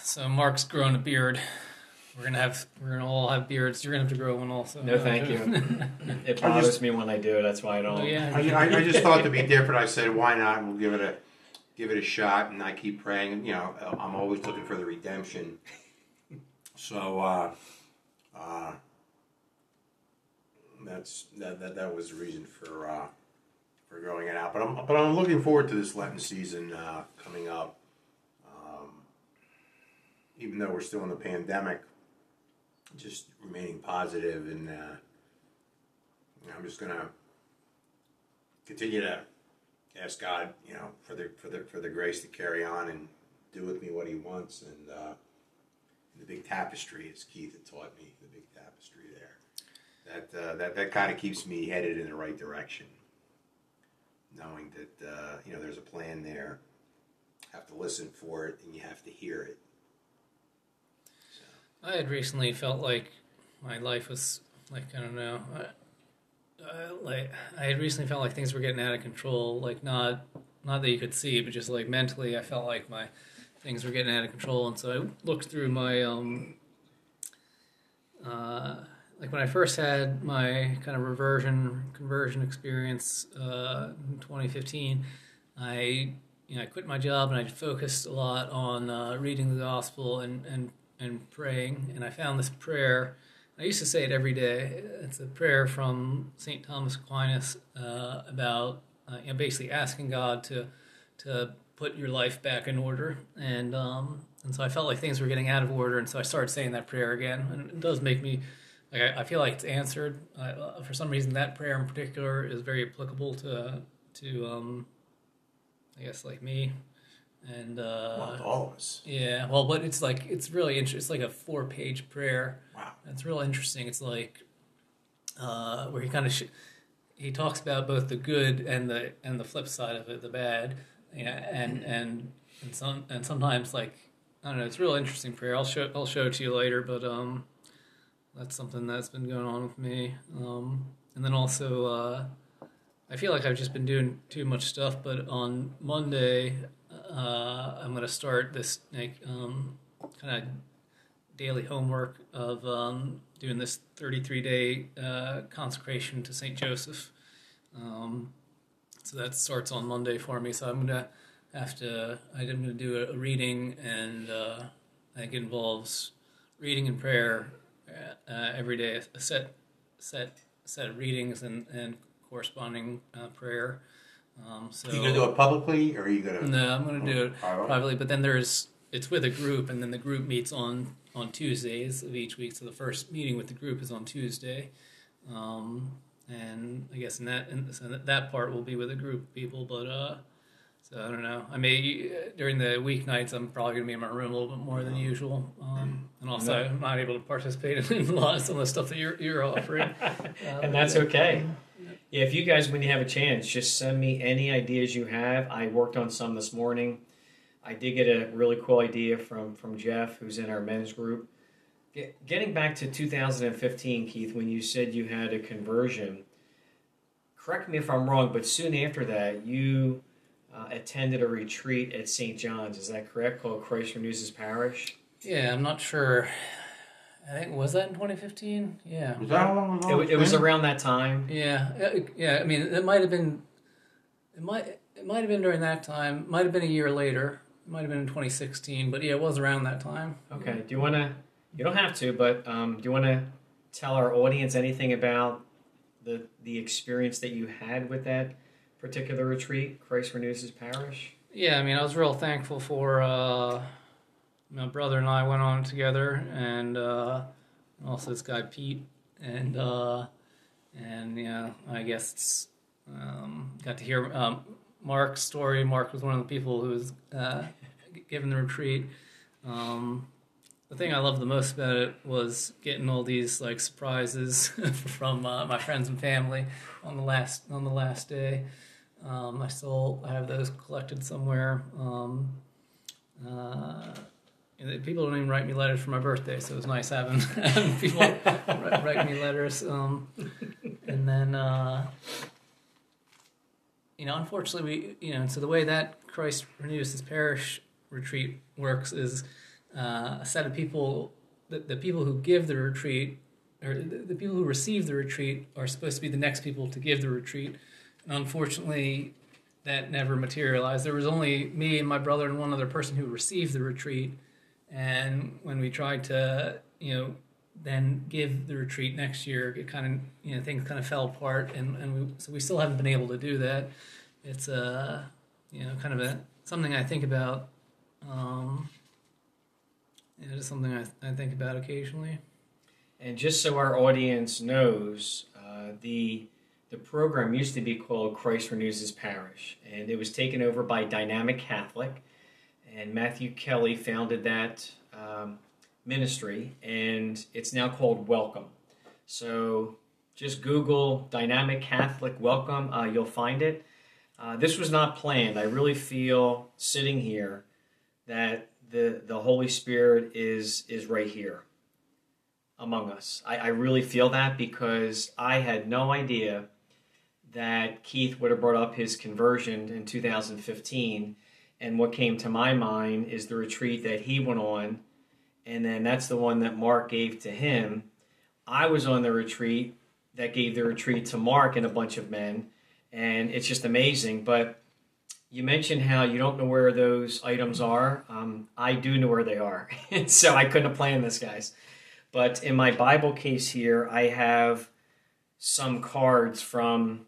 So Mark's growing a beard. We're gonna have. We're gonna all have beards. You're gonna have to grow one also. No, thank you. [laughs] It bothers just- me when I do. That's why I don't. Yeah. I, I, I just thought to be different. I said, why not? We'll give it a give it a shot, and I keep praying. You know, I'm always looking for the redemption. So uh, uh, that's that, that that was the reason for uh, for growing it out. But I'm but I'm looking forward to this Lenten season uh, coming up. Even though we're still in the pandemic, just remaining positive and. Uh, I'm just gonna continue to ask God, you know, for the for the for the grace to carry on and do with me what He wants. And uh, the big tapestry, as Keith had taught me, the big tapestry there, that uh, that that kind of keeps me headed in the right direction, knowing that uh, you know there's a plan there. Have to listen for it, and you have to hear it. I had recently felt like my life was like I don't know. I, uh, like I had recently felt like things were getting out of control. Like not not that you could see, but just like mentally, I felt like my things were getting out of control, and so I looked through my um, uh, like when I first had my kind of reversion conversion experience uh, in 2015, I you know I quit my job and I focused a lot on uh, reading the gospel and and and praying, and I found this prayer. I used to say it every day. It's a prayer from St. Thomas Aquinas uh, about uh, you know, basically asking God to to put your life back in order, and um, and so I felt like things were getting out of order, and so I started saying that prayer again, and it does make me like I, I feel like it's answered. Uh, for some reason, that prayer in particular is very applicable to to um, I guess like me, and uh, Well, all of us. yeah, well, but it's like it's really interesting. It's like a four page prayer. Wow. It's real interesting. It's like uh, where he kind of sh- he talks about both the good and the and the flip side of it, the bad. Yeah, and and and some and sometimes like I don't know. It's a real interesting prayer. I'll show I'll show it to you later, but um, that's something that's been going on with me. Um, and then also uh, I feel like I've just been doing too much stuff. But on Monday, uh, I'm going to start this like um, kind of daily homework of um, doing this 33 day uh, consecration to Saint Joseph. Um, so that starts on Monday for me. So I'm gonna have to. I'm gonna do a, a reading, and uh, I think it involves reading and prayer uh, uh, every day. A set set set of readings and and corresponding uh, prayer. Um, so you gonna do it publicly, or are you gonna? no, I'm going to do it Alright. privately. But then there's it's with a group, and then the group meets on on Tuesdays of each week. So the first meeting with the group is on Tuesday, um, and I guess in that in, so that- part will be with a group of people. But uh, so I don't know. I may during the weeknights I'm probably going to be in my room a little bit more than usual, um, and also I'm not able to participate [laughs] in a lot of some of the stuff that you're you're offering. [laughs] and that's okay. Yeah, if you guys, when you have a chance, just send me any ideas you have. I worked on some this morning. I did get a really cool idea from from Jeff, who's in our men's group. Get, getting back to 2015, Keith, when you said you had a conversion, correct me if I'm wrong, but soon after that, you uh, attended a retreat at St. John's. Is that correct? Called Christ Renews His Parish. Yeah, I'm not sure. I think was that in 2015. Yeah. Was that how long ago? It, it was around that time. Yeah, uh, yeah. I mean, it might have been. It might. It might have been during that time. Might have been a year later. It might have been in 2016. But yeah, it was around that time. Okay. Do you want to? You don't have to, but um, do you want to tell our audience anything about the the experience that you had with that particular retreat, Christ Renews His Parish? Yeah, I mean, I was real thankful for uh, my brother and I went on together, and uh, also this guy Pete, and uh, and yeah, I guess um, got to hear um, Mark's story. Mark was one of the people who was uh, given the retreat. Um, the thing I loved the most about it was getting all these like surprises [laughs] from uh, my friends and family on the last on the last day. Um, I still have those collected somewhere. Um, uh, people don't even write me letters for my birthday, so it was nice having, [laughs] having people write, write me letters. Um, and then, uh, you know, unfortunately, we, you know, so the way that Christ Renews His Parish retreat works is uh, a set of people, the, the people who give the retreat, or the, the people who receive the retreat, are supposed to be the next people to give the retreat. And unfortunately, that never materialized. There was only me and my brother and one other person who received the retreat. And when we tried to, you know, then give the retreat next year, it kind of, you know, things kind of fell apart, and and we, so we still haven't been able to do that. It's uh, you know, kind of a something I think about. Um, it is something I, I think about occasionally. And just so our audience knows, uh, the the program used to be called Christ Renews His Parish, and it was taken over by Dynamic Catholic, and Matthew Kelly founded that um, ministry, and it's now called Welcome. So just Google Dynamic Catholic Welcome, uh, you'll find it. Uh, this was not planned. I really feel sitting here that the the Holy Spirit is is right here among us. I, I really feel that because I had no idea that Keith would have brought up his conversion in 2015. And what came to my mind is the retreat that he went on. And then that's the one that Mark gave to him. I was on the retreat that gave the retreat to Mark and a bunch of men. And it's just amazing. But you mentioned how you don't know where those items are. Um, I do know where they are. [laughs] so I couldn't have planned this, guys. But in my Bible case here, I have some cards from.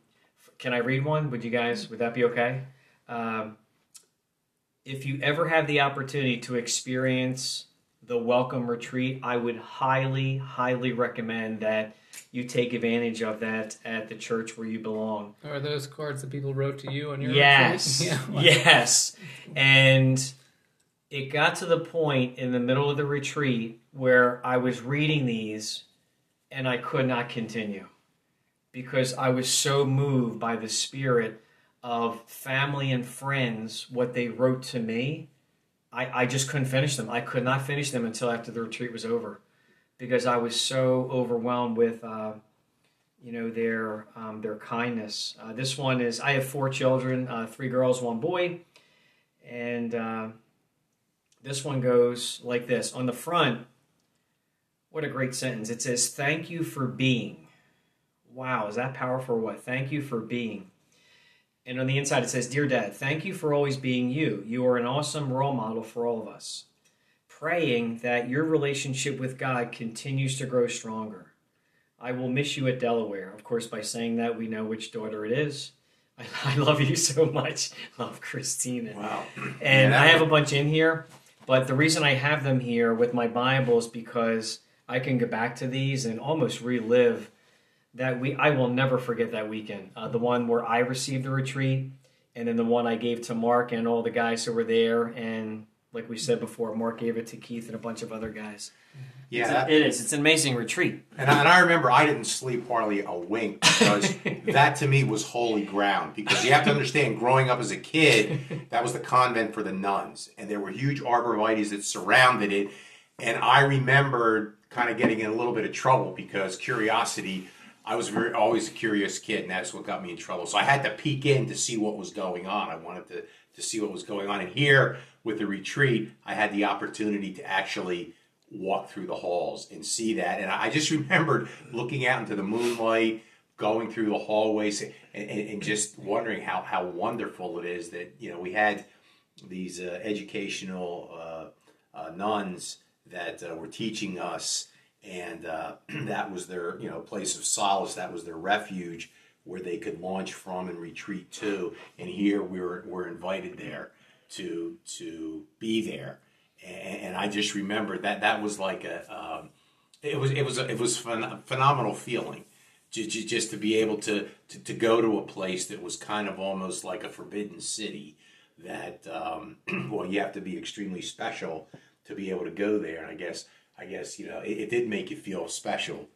Can I read one? Would you guys? Would that be okay? Um, if you ever have the opportunity to experience the Welcome Retreat, I would highly, highly recommend that you take advantage of that at the church where you belong. Are those cards that people wrote to you on your Yes. [laughs] Yeah. Yes. And it got to the point in the middle of the retreat where I was reading these and I could not continue because I was so moved by the spirit of family and friends, what they wrote to me. I, I just couldn't finish them. I could not finish them until after the retreat was over because I was so overwhelmed with, uh, you know, their um, their kindness. Uh, this one is I have four children, uh, three girls, one boy, and uh, this one goes like this on the front. What a great sentence! It says, "Thank you for being." Wow, is that powerful? What? Thank you for being. And on the inside, it says, Dear Dad, thank you for always being you. You are an awesome role model for all of us. Praying that your relationship with God continues to grow stronger. I will miss you at Delaware. Of course, by saying that, we know which daughter it is. [laughs] I, I love you so much. [laughs] Love Christina. Wow. And Yeah, I have a bunch in here, but the reason I have them here with my Bible is because I can go back to these and almost relive that we. I will never forget that weekend. Uh, the one where I received the retreat, and then the one I gave to Mark and all the guys who were there. And like we said before, Mark gave it to Keith and a bunch of other guys. Yeah, that- it is. It's an amazing retreat. And I, and I remember I didn't sleep hardly a wink because [laughs] that to me was holy ground. Because you have to understand, growing up as a kid, that was the convent for the nuns, and there were huge arborvitaes that surrounded it. And I remembered kind of getting in a little bit of trouble because curiosity. I was very always a curious kid, and that's what got me in trouble. So I had to peek in to see what was going on. I wanted to to see what was going on. And here with the retreat, I had the opportunity to actually walk through the halls and see that. And I just [laughs] remembered looking out into the moonlight, going through the hallways, and, and, and just wondering how, how wonderful it is that, you know, we had these uh, educational uh, uh, nuns that uh, were teaching us, and uh, [clears throat] that was their, you know, place of solace. That was their refuge where they could launch from and retreat to. And here we were, were invited there to to be there and, and I just remember that that was like a um, it was it was a, it was phen- phenomenal feeling just, just to be able to, to to go to a place that was kind of almost like a forbidden city that um, [clears throat] well you have to be extremely special to be able to go there and I guess I guess you know it, it did make you feel special.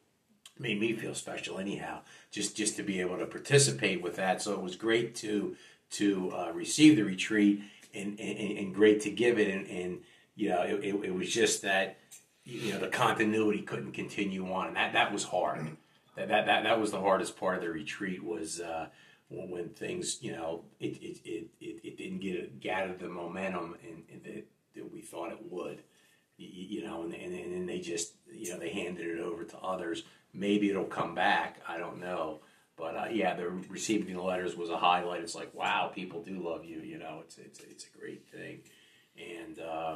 Made me feel special anyhow just just to be able to participate with that. So it was great to to uh, receive the retreat and, and, and great to give it. And, and you know it, it, was just that you know the continuity couldn't continue on. And that that was hard. That that that, that was the hardest part of the retreat was uh, when, when things you know it it, it, it, it didn't get gather the momentum and that, that we thought it would you, you know and, and and then they just you know they handed it over to others. Maybe it'll come back i don't know. But uh, yeah the receiving the letters was a highlight. It's like wow people do love you you know it's it's, it's a great thing. And uh,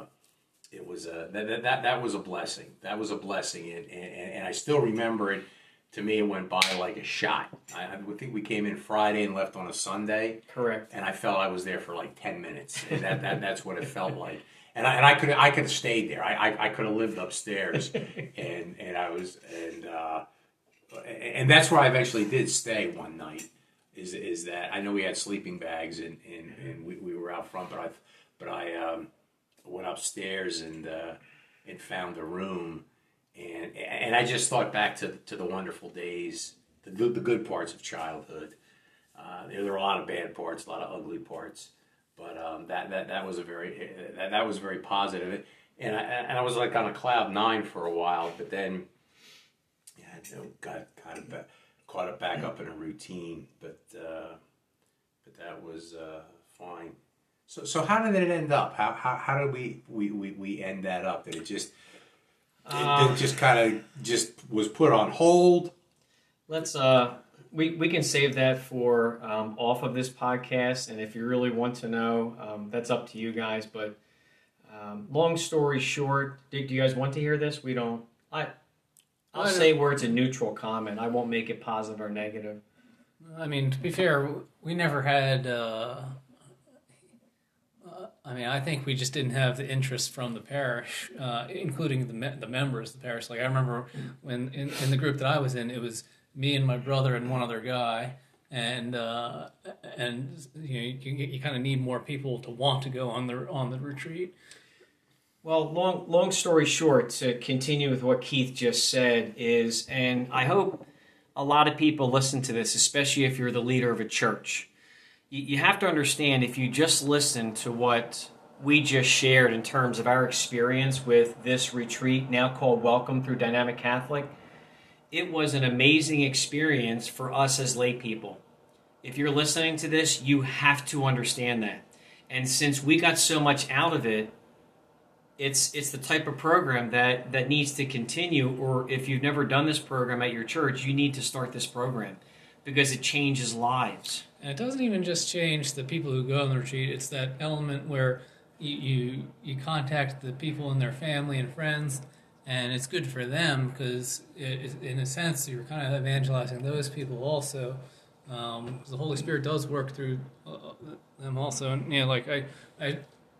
it was a that, that that that was a blessing. That was a blessing. And, and and i still remember it. To me it went by like a shot. I, I think we came in friday and left on a sunday. Correct. and I felt I was there for like ten minutes. And that, that that's what it felt like. And I, and I could I could have stayed there. I, I, I could have lived upstairs, [laughs] and and I was and uh, and that's where I eventually did stay one night. Is is that I know we had sleeping bags and and, and we, we were out front, but I but I um, went upstairs and uh, and found a room, and and I just thought back to to the wonderful days, the good the good parts of childhood. Uh, there, there were a lot of bad parts, a lot of ugly parts, but um, that, that that was a very that, that was very. And I and I was like on a cloud nine for a while, but then you know, got kind of ba- caught it back up in a routine, but uh, but that was uh, fine. So so how did it end up? How how, how did we, we, we, we end that up? Did it just it, it just kind of just was put on hold? Let's uh we, we can save that for um, off of this podcast and if you really want to know, um, that's up to you guys. But um, long story short, do, do you guys want to hear this? We don't I I'll I say where it's a neutral comment. I won't make it positive or negative. I mean, to be fair, we never had. Uh, uh, I mean, I think we just didn't have the interest from the parish, uh, including the me- the members of the parish. Like I remember when in, in the group that I was in, it was me and my brother and one other guy, and uh, and you know you, you kind of need more people to want to go on the on the retreat. Well, long long story short, to continue with what Keith just said is, and I hope a lot of people listen to this, especially if you're the leader of a church. You, you have to understand if you just listen to what we just shared in terms of our experience with this retreat, now called Welcome through Dynamic Catholic, it was an amazing experience for us as lay people. If you're listening to this, you have to understand that. And since we got so much out of it, it's it's the type of program that that needs to continue or if you've never done this program at your church you need to start this program because it changes lives And it doesn't even just change the people who go on the retreat. It's that element where you, you you contact the people and their family and friends, and it's good for them because in a sense you're kind of evangelizing those people also. Um, 'cause the Holy Spirit does work through uh, them also, and you know, like I, I,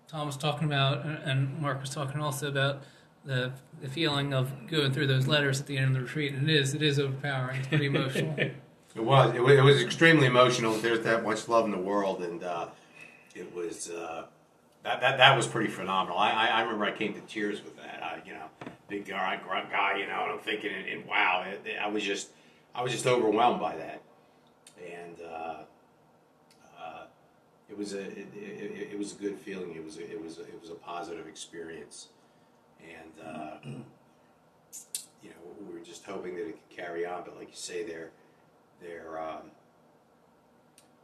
Tom was talking about, and- and Mark was talking also about the the feeling of going through those letters at the end of the retreat, and it is it is overpowering. It's pretty emotional. [laughs] It was. It was, it was extremely emotional. There's that much love in the world, and uh, it was uh, that, that that was pretty phenomenal. I, I, I remember I came to tears with that. I, you know, big guy, grunt guy. You know, and I'm thinking, and, and wow, it, it- I was just, I was just overwhelmed by that, and uh, uh, it was a, it, it, was a good feeling. It was, a, it was, a, it was a positive experience, and uh, you know, we were just hoping that it could carry on. But like you say, there there um,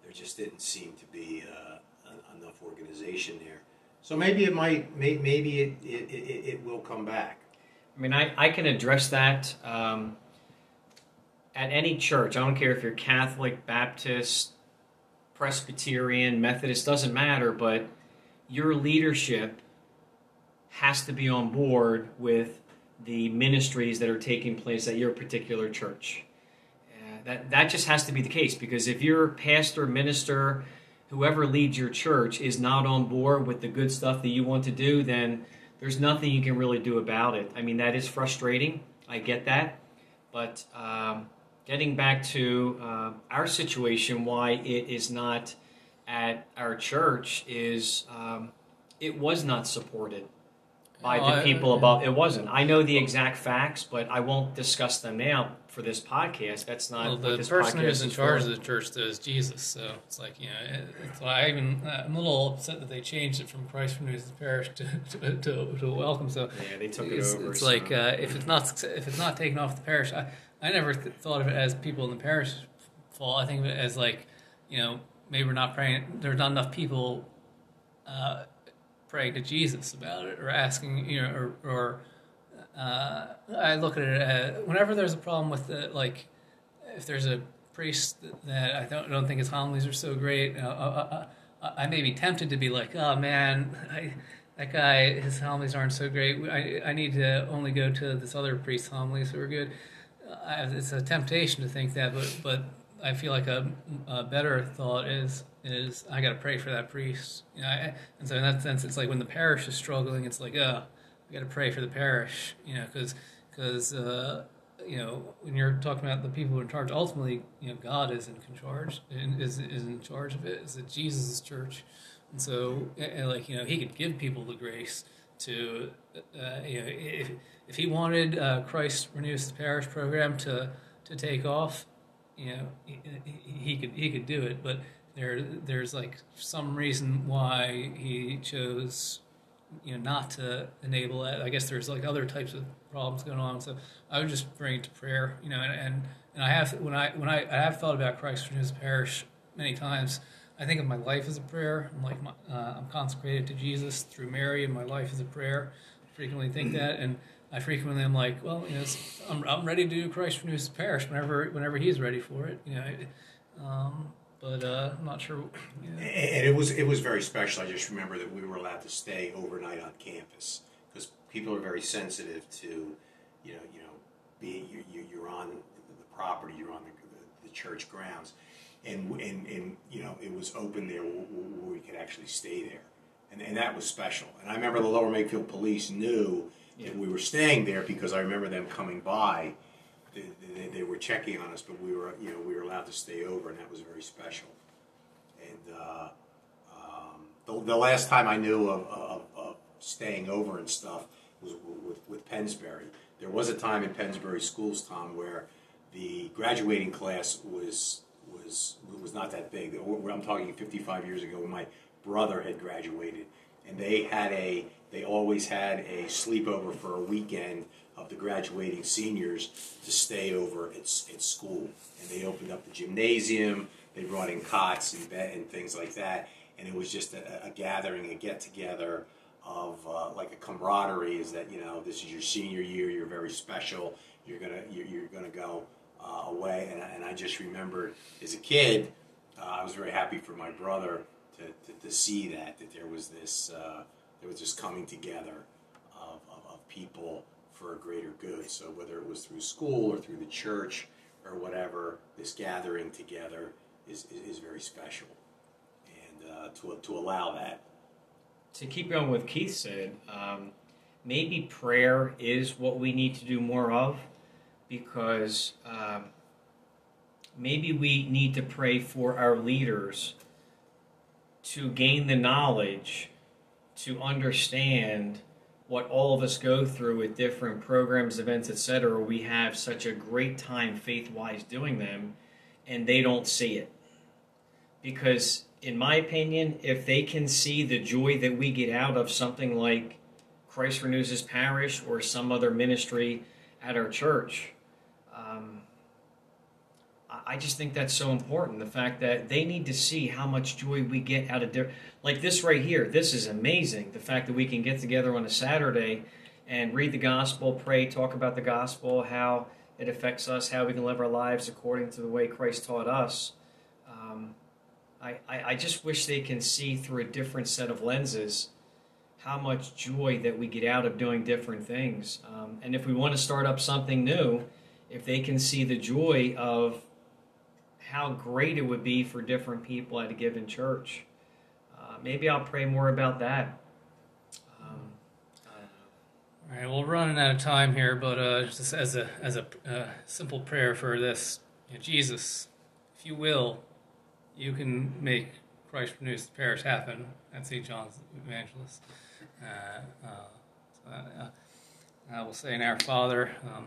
there just didn't seem to be uh, enough organization there. So maybe it might, maybe it, it, it, it will come back. I mean i, I can address that um, at any church. I don't care if you're catholic baptist presbyterian methodist doesn't matter but your leadership has to be on board with the ministries that are taking place at your particular church. Uh, that that just has to be the case because if your pastor, minister, whoever leads your church is not on board with the good stuff that you want to do, then there's nothing you can really do about it. I mean, that is frustrating. I get that, but um, getting back to uh, our situation, why it is not at our church is um, it was not supported by Oh, the I- people above. It wasn't. I know the exact facts, but I won't discuss them now for this podcast. That's not Well, what the this person who's in charge for. of the church though is Jesus, so it's like you know, it- it's I even I'm a little upset that they changed it from Christ renews the parish to [laughs] to, to, to welcome. So Yeah, they took it it's, over. it's so- like uh, if it's not if it's not taken off the parish, I I never th- thought of it as people in the parish fault. I think of it as like you know maybe we're not praying. There's not enough people uh, praying to Jesus about it or asking you know or. or uh, I look at it as whenever there's a problem with the like if there's a priest that I don't don't think his homilies are so great, uh, uh, uh, I may be tempted to be like, oh man, I, that guy his homilies aren't so great. I I need to only go to this other priest's homilies who are good. Uh, it's a temptation to think that, but but I feel like a, a better thought is is I got to pray for that priest. You know, I, and so in that sense, it's like when the parish is struggling, it's like, oh, I got to pray for the parish. You know, because because uh, you know when you're talking about the people in charge, ultimately, you know, God is in charge is is in charge of it. It's a Jesus' church, and so and like you know, He could give people the grace to uh, you know if if He wanted uh, Christ renews the parish program to to take off, you know, he, he could he could do it, but there there's like some reason why he chose you know not to enable that. I guess there's like other types of problems going on. So I would just bring it to prayer, you know, and and, and I have when I when I, I have thought about Christ for His parish many times. I think of my life as a prayer. I'm like my, uh, I'm consecrated to Jesus through Mary, and my life is a prayer. I frequently think that, and I frequently am like, well, you know, I'm, I'm ready to do Christ His parish whenever whenever He's ready for it, you know. Um, but uh, I'm not sure. And it was it was very special. I just remember that we were allowed to stay overnight on campus because people are very sensitive to, you know, you know, being you, you you're on the property, you're on the, the, the church grounds, and and and you know it was open there where we could actually stay there, and and that was special. And I remember the Lower Makefield Police knew we were staying there because I remember them coming by. They, they, they were checking on us, but we were, you know, we were allowed to stay over, and that was very special. And uh, um, the, the last time I knew of, of, of staying over and stuff was with, with Pennsbury. There was a time in Pennsbury schools, Tom, where the graduating class was was was not that big. I'm talking 55 years ago when my brother had graduated, and they had a they always had a sleepover for a weekend of the graduating seniors to stay over at, at school. And they opened up the gymnasium, they brought in cots and, bed and things like that. And it was just a, a gathering, a get together of uh, like a camaraderie is that, you know, this is your senior year, you're very special, you're to you're, you're gonna go uh, away. And, and I just remembered as a kid, uh, I was very happy for my brother to, to, to see that, that there was this, uh, there was this coming together of, of, of people for a greater good. So whether it was through school or through the church or whatever, this gathering together is, is, is very special. And uh, to, to allow that. To keep going with Keith said, um, maybe prayer is what we need to do more of because um, maybe we need to pray for our leaders to gain the knowledge to understand what all of us go through with different programs, events, etc., we have such a great time faith wise doing them, and they don't see it. Because, in my opinion, if they can see the joy that we get out of something like Christ Renews His Parish or some other ministry at our church, um, I just think that's so important. The fact that they need to see how much joy we get out of different like this right here, this is amazing. The fact that we can get together on a Saturday and read the gospel, pray, talk about the gospel, how it affects us, how we can live our lives according to the way Christ taught us. Um, I, I, I just wish they can see through a different set of lenses how much joy that we get out of doing different things. Um, and if we want to start up something new, if they can see the joy of how great it would be for different people at a given church maybe I'll pray more about that. Um, All right, well, we're running out of time here, but uh, just as a as a uh, simple prayer for this, you know, Jesus, if you will, you can make Christ Renews the Parish happen at St. John's Evangelist. Uh, uh uh, I will say in Our Father. Um,